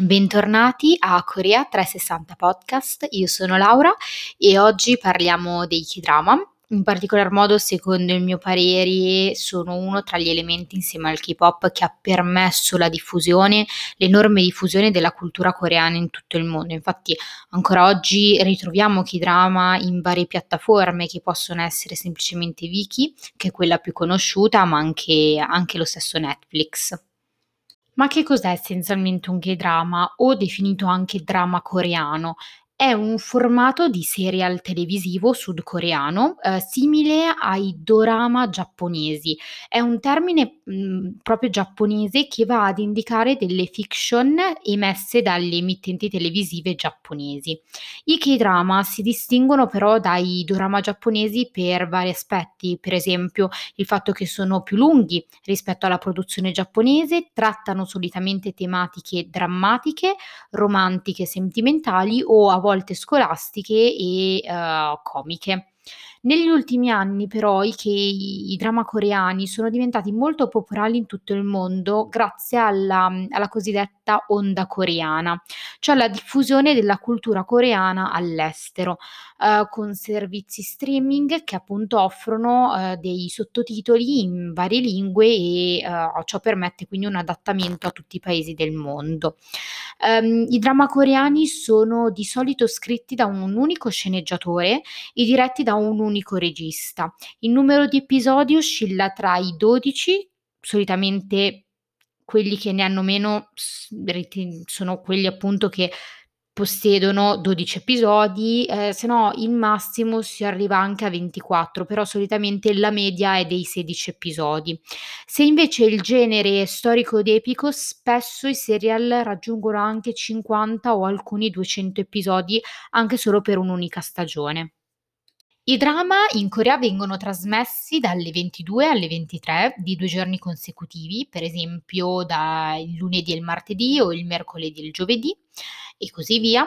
Bentornati a Corea 360 Podcast, io sono Laura e oggi parliamo dei K-drama. In particolar modo, secondo il mio parere, sono uno tra gli elementi insieme al K-pop che ha permesso la diffusione, l'enorme diffusione della cultura coreana in tutto il mondo. Infatti, ancora oggi ritroviamo K-drama in varie piattaforme che possono essere semplicemente Viki, che è quella più conosciuta, ma anche, anche lo stesso Netflix. Ma che cos'è essenzialmente un K-drama o definito anche drama coreano? È un formato di serial televisivo sudcoreano, ehm, simile ai dorama giapponesi. È un termine, mhmm, proprio giapponese che va ad indicare delle fiction emesse dalle emittenti televisive giapponesi. I K-drama si distinguono però dai dorama giapponesi per vari aspetti, per esempio il fatto che sono più lunghi rispetto alla produzione giapponese, trattano solitamente tematiche drammatiche, romantiche, sentimentali o a volte scolastiche e uh, comiche. Negli ultimi anni però i, i, i drama coreani sono diventati molto popolari in tutto il mondo grazie alla, alla cosiddetta onda coreana, cioè la diffusione della cultura coreana all'estero, eh, con servizi streaming che appunto offrono eh, dei sottotitoli in varie lingue e eh, ciò permette quindi un adattamento a tutti i paesi del mondo. Um, I drama coreani sono di solito scritti da un unico sceneggiatore e diretti da un unico regista. Il numero di episodi oscilla tra i 12, solitamente quelli che ne hanno meno sono quelli appunto che possiedono 12 episodi, eh, se no il massimo si arriva anche a 24, però solitamente la media è dei 16 episodi. Se invece il genere è storico ed epico, spesso i serial raggiungono anche 50 o alcuni 200 episodi anche solo per un'unica stagione. I drama in Corea vengono trasmessi dalle 22 alle 23 di due giorni consecutivi, per esempio dal lunedì e il martedì o il mercoledì e il giovedì e così via.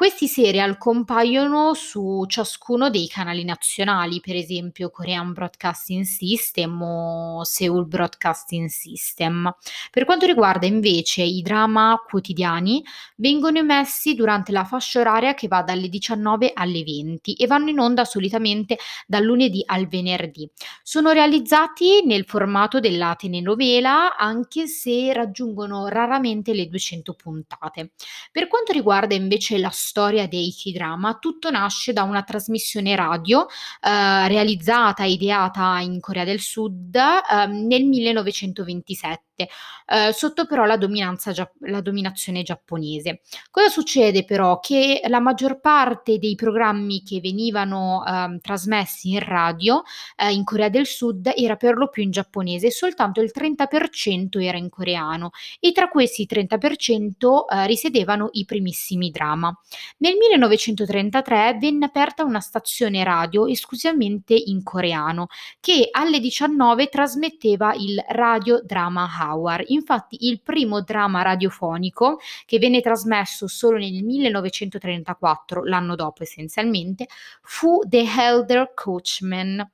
Questi serial compaiono su ciascuno dei canali nazionali, per esempio Korean Broadcasting System o Seoul Broadcasting System. Per quanto riguarda invece i drama quotidiani, vengono emessi durante la fascia oraria che va dalle 19 alle 20 e vanno in onda solitamente dal lunedì al venerdì. Sono realizzati nel formato della telenovela, anche se raggiungono raramente le 200 puntate. Per quanto riguarda invece la storia dei K-drama, tutto nasce da una trasmissione radio eh, realizzata e ideata in Corea del Sud eh, nel 1927 eh, sotto però la, gia- la, dominazione giapponese. Cosa succede però? Che la maggior parte dei programmi che venivano eh, trasmessi in radio eh, in Corea del Sud era per lo più in giapponese, soltanto il 30% era in coreano e tra questi 30% eh, risiedevano i primissimi drama. Nel 1933 venne aperta una stazione radio esclusivamente in coreano che alle 19 trasmetteva il radio drama Hour. Infatti il primo dramma radiofonico che venne trasmesso solo nel 1934, l'anno dopo essenzialmente, fu The Elder Coachman.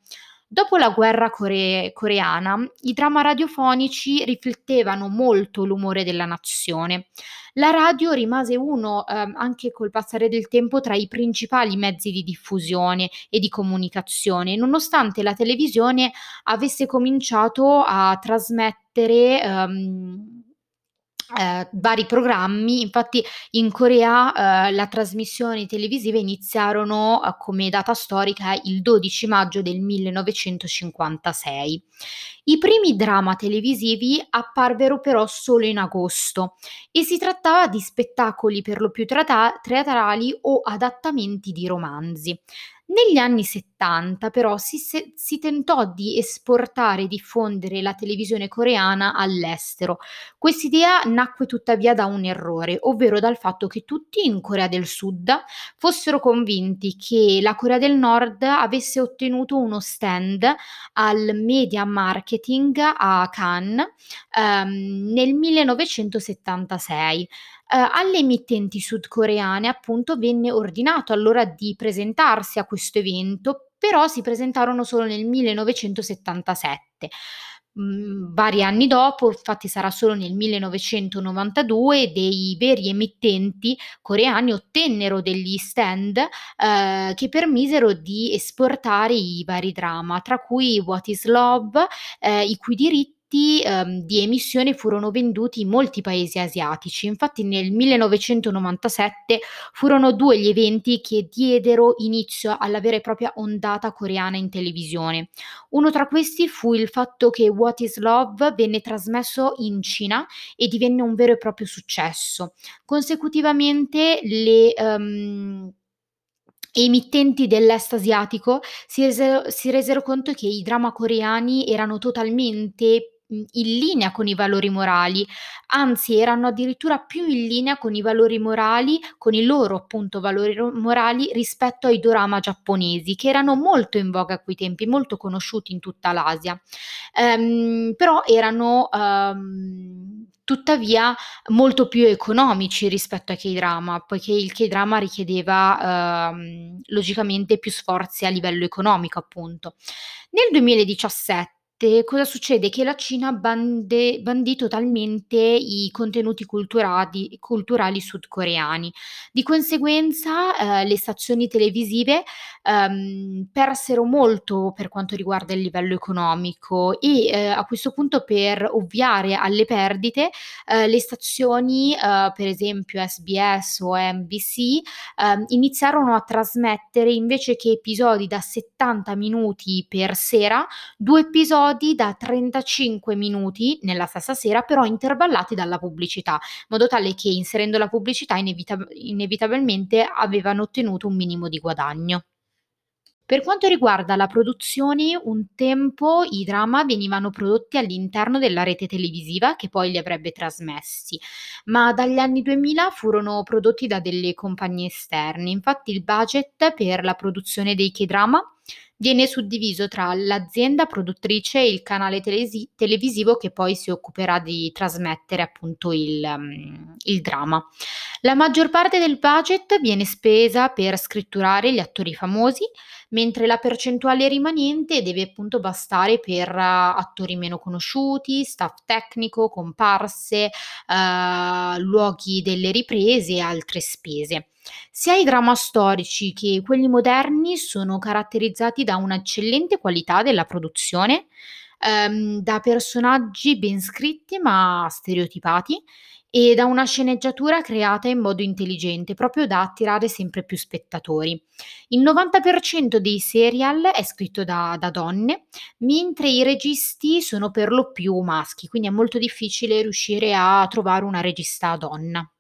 Dopo la guerra core- coreana, i dramma radiofonici riflettevano molto l'umore della nazione. La radio rimase uno, ehm, anche col passare del tempo, tra i principali mezzi di diffusione e di comunicazione, nonostante la televisione avesse cominciato a trasmettere ehm, eh, vari programmi, infatti in Corea eh, le trasmissioni televisive iniziarono eh, come data storica il 12 maggio del 1956. I primi drama televisivi apparvero però solo in agosto e si trattava di spettacoli per lo più teatrali o adattamenti di romanzi. Negli anni 70 però si, se- si tentò di esportare e diffondere la televisione coreana all'estero. Quest'idea nacque tuttavia da un errore, ovvero dal fatto che tutti in Corea del Sud fossero convinti che la Corea del Nord avesse ottenuto uno stand al Media Marketing a Cannes ehm, nel 1976. Eh, alle emittenti sudcoreane appunto venne ordinato allora di presentarsi a questo evento, però si presentarono solo nel 1977. mhmm, vari anni dopo, infatti sarà solo nel 1992, dei veri emittenti coreani ottennero degli stand, ehm, che permisero di esportare i vari drama, tra cui What is Love, ehm, i cui diritti ehm, di emissione furono venduti in molti paesi asiatici. Infatti nel 1997 furono due gli eventi che diedero inizio alla vera e propria ondata coreana in televisione. Uno tra questi fu il fatto che What is Love venne trasmesso in Cina e divenne un vero e proprio successo. Consecutivamente le um, emittenti dell'est asiatico si resero, si resero conto che i drama coreani erano totalmente in linea con i valori morali, anzi erano addirittura più in linea con i valori morali, con i loro appunto valori morali rispetto ai dorama giapponesi, che erano molto in voga a quei tempi, molto conosciuti in tutta l'Asia. Ehm, però erano, uhm, tuttavia molto più economici rispetto ai K-drama, poiché il K-drama richiedeva, uhm, logicamente più sforzi a livello economico appunto. Nel 2017 cosa succede? Che la Cina bande bandì totalmente i contenuti culturali culturali sudcoreani. Di conseguenza, ehm, le stazioni televisive, ehm, persero molto per quanto riguarda il livello economico e, ehm, a questo punto per ovviare alle perdite, ehm, le stazioni, ehm, per esempio SBS o NBC, ehm, iniziarono a trasmettere invece che episodi da 70 minuti per sera, 2 episodi episodi da 35 minuti nella stessa sera, però intervallati dalla pubblicità, in modo tale che inserendo la pubblicità inevitab- inevitabilmente avevano ottenuto un minimo di guadagno. Per quanto riguarda la produzione, un tempo i drama venivano prodotti all'interno della rete televisiva che poi li avrebbe trasmessi, ma dagli anni 2000 furono prodotti da delle compagnie esterne. Infatti il budget per la produzione dei K-drama viene suddiviso tra l'azienda produttrice e il canale telesi- televisivo che poi si occuperà di trasmettere appunto il, um, il dramma. La maggior parte del budget viene spesa per scritturare gli attori famosi, mentre la percentuale rimanente deve appunto bastare per uh, attori meno conosciuti, staff tecnico, comparse, uh, luoghi delle riprese e altre spese. Sia i drama storici che quelli moderni sono caratterizzati da un'eccellente qualità della produzione, ehm, da personaggi ben scritti ma stereotipati e da una sceneggiatura creata in modo intelligente, proprio da attirare sempre più spettatori. Il 90% dei serial è scritto da, da donne, mentre i registi sono per lo più maschi, quindi è molto difficile riuscire a trovare una regista donna.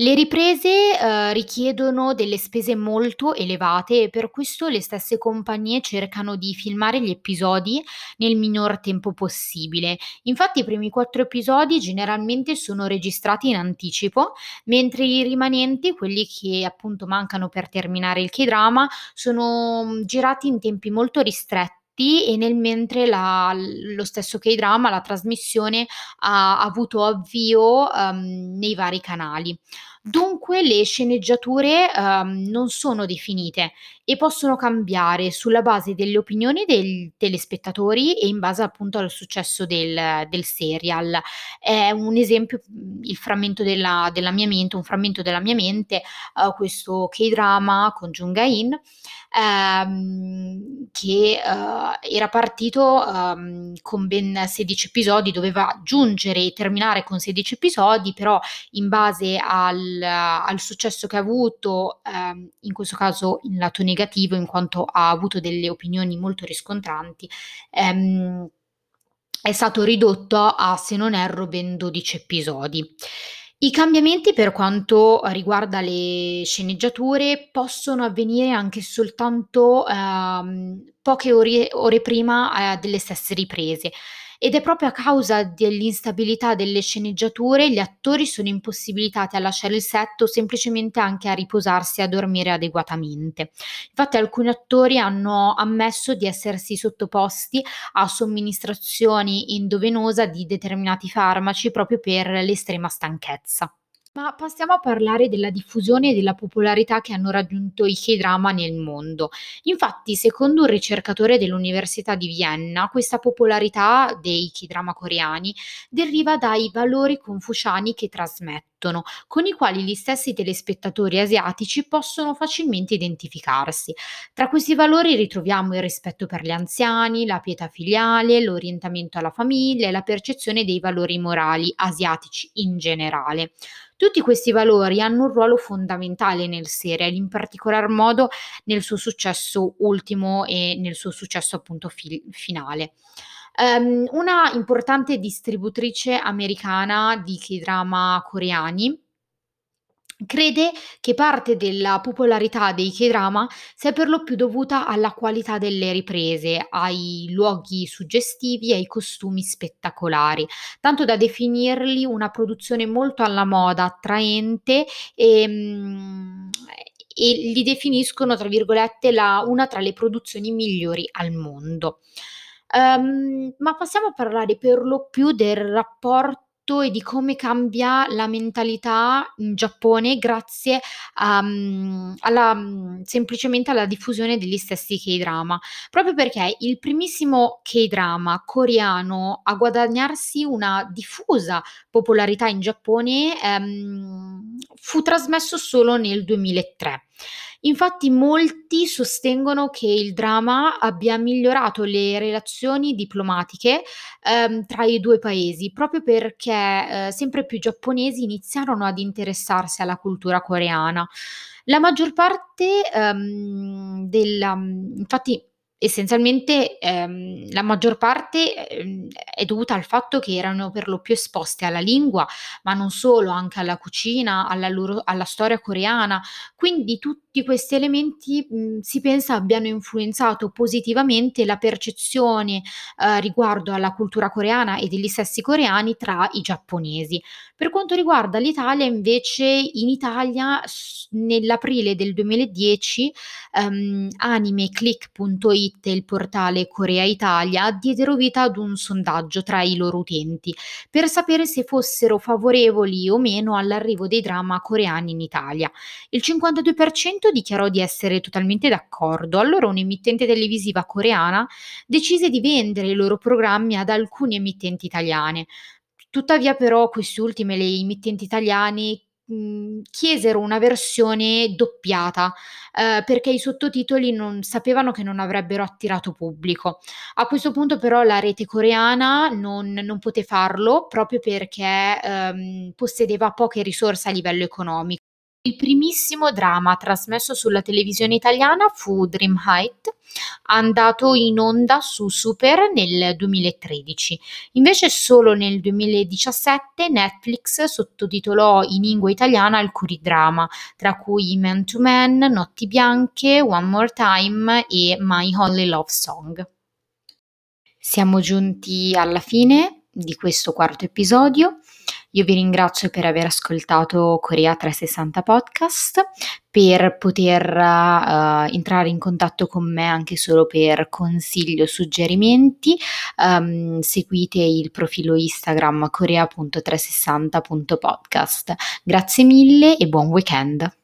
Le riprese, uhm, richiedono delle spese molto elevate e per questo le stesse compagnie cercano di filmare gli episodi nel minor tempo possibile. Infatti i primi 4 episodi generalmente sono registrati in anticipo, mentre i rimanenti, quelli che appunto mancano per terminare il K-drama, sono, mhmm, girati in tempi molto ristretti e nel mentre la lo stesso K-drama, la trasmissione ha avuto avvio, uhm, nei vari canali. Dunque le sceneggiature, uhm, non sono definite e possono cambiare sulla base delle opinioni del telespettatori e in base appunto al successo del del serial. È un esempio, il frammento della della mia mente un frammento della mia mente, uhm, questo K-drama con Jung Ha-in, ehm, che, uhm, era partito, uhm, con ben 16 episodi, doveva giungere e terminare con 16 episodi, però in base al al successo che ha avuto, ehm, in questo caso in lato negativo, in quanto ha avuto delle opinioni molto riscontranti, ehm, è stato ridotto a, se non erro, ben 12 episodi. I cambiamenti per quanto riguarda le sceneggiature possono avvenire anche soltanto, ehm, poche ore ore prima, ehm, delle stesse riprese. Ed è proprio a causa dell'instabilità delle sceneggiature gli attori sono impossibilitati a lasciare il set o semplicemente anche a riposarsi e a dormire adeguatamente. Infatti alcuni attori hanno ammesso di essersi sottoposti a somministrazioni endovenosa di determinati farmaci proprio per l'estrema stanchezza. Ma passiamo a parlare della diffusione e della popolarità che hanno raggiunto i K-drama nel mondo. Infatti, secondo un ricercatore dell'Università di Vienna, questa popolarità dei K-drama coreani deriva dai valori confuciani che trasmettono, con i quali gli stessi telespettatori asiatici possono facilmente identificarsi. Tra questi valori ritroviamo il rispetto per gli anziani, la pietà filiale, l'orientamento alla famiglia e la percezione dei valori morali asiatici in generale. Tutti questi valori hanno un ruolo fondamentale nel serial, in particolar modo nel suo successo ultimo e nel suo successo appunto fi- finale. Um, una importante distributrice americana di K-drama coreani Crede che parte della popolarità dei K-drama sia per lo più dovuta alla qualità delle riprese, ai luoghi suggestivi e ai costumi spettacolari, tanto da definirli una produzione molto alla moda, attraente e, mm, e li definiscono, tra virgolette, la, una tra le produzioni migliori al mondo. Um, ma passiamo a parlare per lo più del rapporto e di come cambia la mentalità in Giappone grazie mhmm, alla mhmm, semplicemente alla diffusione degli stessi K-drama. Proprio perché il primissimo K-drama coreano a guadagnarsi una diffusa popolarità in Giappone, ehm, fu trasmesso solo nel 2003. Infatti molti sostengono che il dramma abbia migliorato le relazioni diplomatiche, ehm, tra i 2 paesi, proprio perché, ehm, sempre più giapponesi iniziarono ad interessarsi alla cultura coreana. La maggior parte, ehm, della infatti Essenzialmente, ehm, la maggior parte, ehm, è dovuta al fatto che erano per lo più esposte alla lingua, ma non solo, anche alla cucina, alla loro alla storia coreana. Quindi tutti questi elementi, mhmm, si pensa abbiano influenzato positivamente la percezione, uhm, riguardo alla cultura coreana e degli stessi coreani tra i giapponesi. Per quanto riguarda l'Italia invece, in Italia nell'aprile del 2010, ehm, animeclick.it It il portale Corea Italia diedero vita ad un sondaggio tra i loro utenti per sapere se fossero favorevoli o meno all'arrivo dei drama coreani in Italia. Il 52% dichiarò di essere totalmente d'accordo, allora un'emittente televisiva coreana decise di vendere i loro programmi ad alcune emittenti italiane. Tuttavia però queste ultime, le emittenti italiane, chiesero una versione doppiata, ehm, perché i sottotitoli non sapevano che non avrebbero attirato pubblico. A questo punto però la rete coreana non non poté farlo proprio perché, ehm, possedeva poche risorse a livello economi il primissimo drama trasmesso sulla televisione italiana fu Dream Height, andato in onda su Super nel 2013. Invece solo nel 2017 Netflix sottotitolò in lingua italiana alcuni drama, tra cui Man to Man, Notti Bianche, One More Time e My Only Love Song. Siamo giunti alla fine di questo quarto episodio. Io vi ringrazio per aver ascoltato Corea 360 Podcast, per poter uh, entrare in contatto con me anche solo per consigli o suggerimenti. Um, seguite il profilo Instagram corea.360.podcast. Grazie mille e buon weekend.